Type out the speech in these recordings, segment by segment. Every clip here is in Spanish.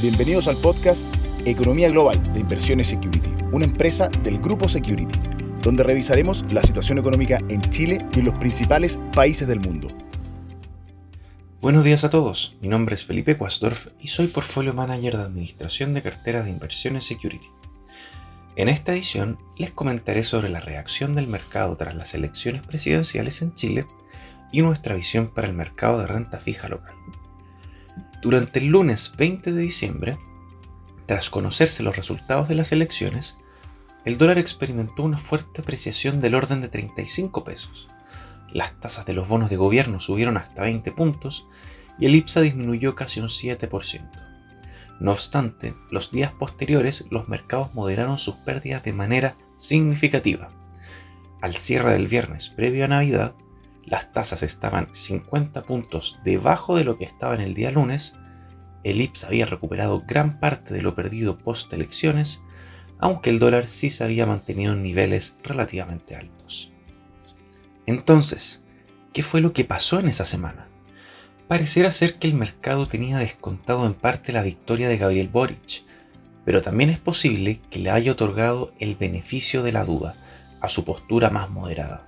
Bienvenidos al podcast Economía Global de Inversiones Security, una empresa del Grupo Security, donde revisaremos la situación económica en Chile y en los principales países del mundo. Buenos días a todos, mi nombre es Felipe Quasdorf y soy Portfolio Manager de Administración de Carteras de Inversiones Security. En esta edición les comentaré sobre la reacción del mercado tras las elecciones presidenciales en Chile y nuestra visión para el mercado de renta fija local. Durante el lunes 20 de diciembre, tras conocerse los resultados de las elecciones, el dólar experimentó una fuerte apreciación del orden de 35 pesos. Las tasas de los bonos de gobierno subieron hasta 20 puntos y el IPSA disminuyó casi un 7%. No obstante, los días posteriores los mercados moderaron sus pérdidas de manera significativa. Al cierre del viernes previo a Navidad, las tasas estaban 50 puntos debajo de lo que estaba en el día lunes, el IPS había recuperado gran parte de lo perdido post elecciones, aunque el dólar sí se había mantenido en niveles relativamente altos. Entonces, ¿qué fue lo que pasó en esa semana? Pareciera ser que el mercado tenía descontado en parte la victoria de Gabriel Boric, pero también es posible que le haya otorgado el beneficio de la duda a su postura más moderada.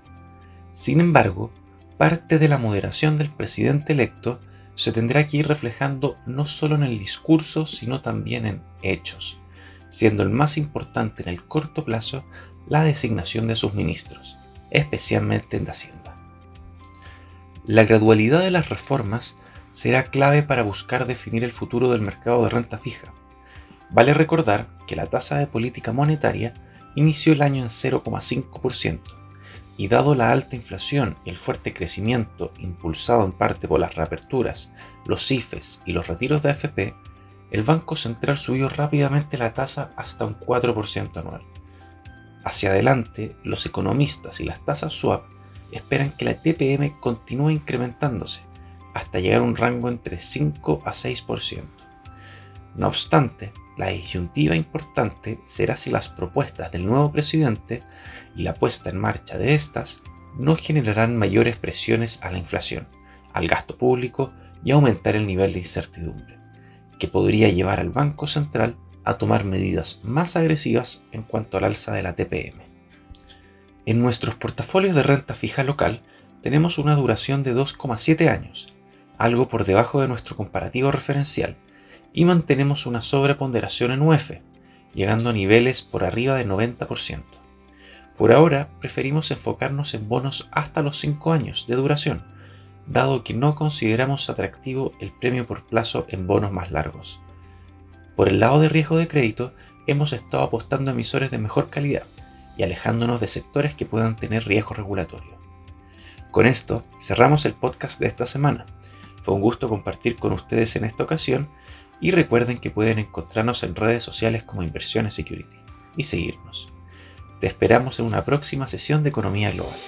Sin embargo, parte de la moderación del presidente electo se tendrá que ir reflejando no solo en el discurso, sino también en hechos, siendo el más importante en el corto plazo la designación de sus ministros, especialmente en Hacienda. La gradualidad de las reformas será clave para buscar definir el futuro del mercado de renta fija. Vale recordar que la tasa de política monetaria inició el año en 0,5%, y dado la alta inflación y el fuerte crecimiento impulsado en parte por las reaperturas, los IFES y los retiros de AFP, el Banco Central subió rápidamente la tasa hasta un 4% anual. Hacia adelante, los economistas y las tasas swap esperan que la TPM continúe incrementándose hasta llegar a un rango entre 5 a 6%. No obstante, la disyuntiva importante será si las propuestas del nuevo presidente y la puesta en marcha de estas no generarán mayores presiones a la inflación, al gasto público y aumentar el nivel de incertidumbre, que podría llevar al Banco Central a tomar medidas más agresivas en cuanto al alza de la TPM. En nuestros portafolios de renta fija local tenemos una duración de 2,7 años, algo por debajo de nuestro comparativo referencial, y mantenemos una sobreponderación en UF, llegando a niveles por arriba del 90%. Por ahora preferimos enfocarnos en bonos hasta los 5 años de duración, dado que no consideramos atractivo el premio por plazo en bonos más largos. Por el lado de riesgo de crédito, hemos estado apostando a emisores de mejor calidad y alejándonos de sectores que puedan tener riesgo regulatorio. Con esto cerramos el podcast de esta semana. Fue un gusto compartir con ustedes en esta ocasión y recuerden que pueden encontrarnos en redes sociales como Inversiones Security y seguirnos. Te esperamos en una próxima sesión de Economía Global.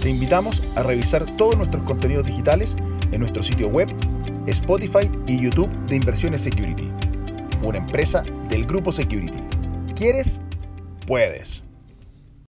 Te invitamos a revisar todos nuestros contenidos digitales en nuestro sitio web, Spotify y YouTube de Inversiones Security, una empresa del grupo Security. ¿Quieres? Puedes.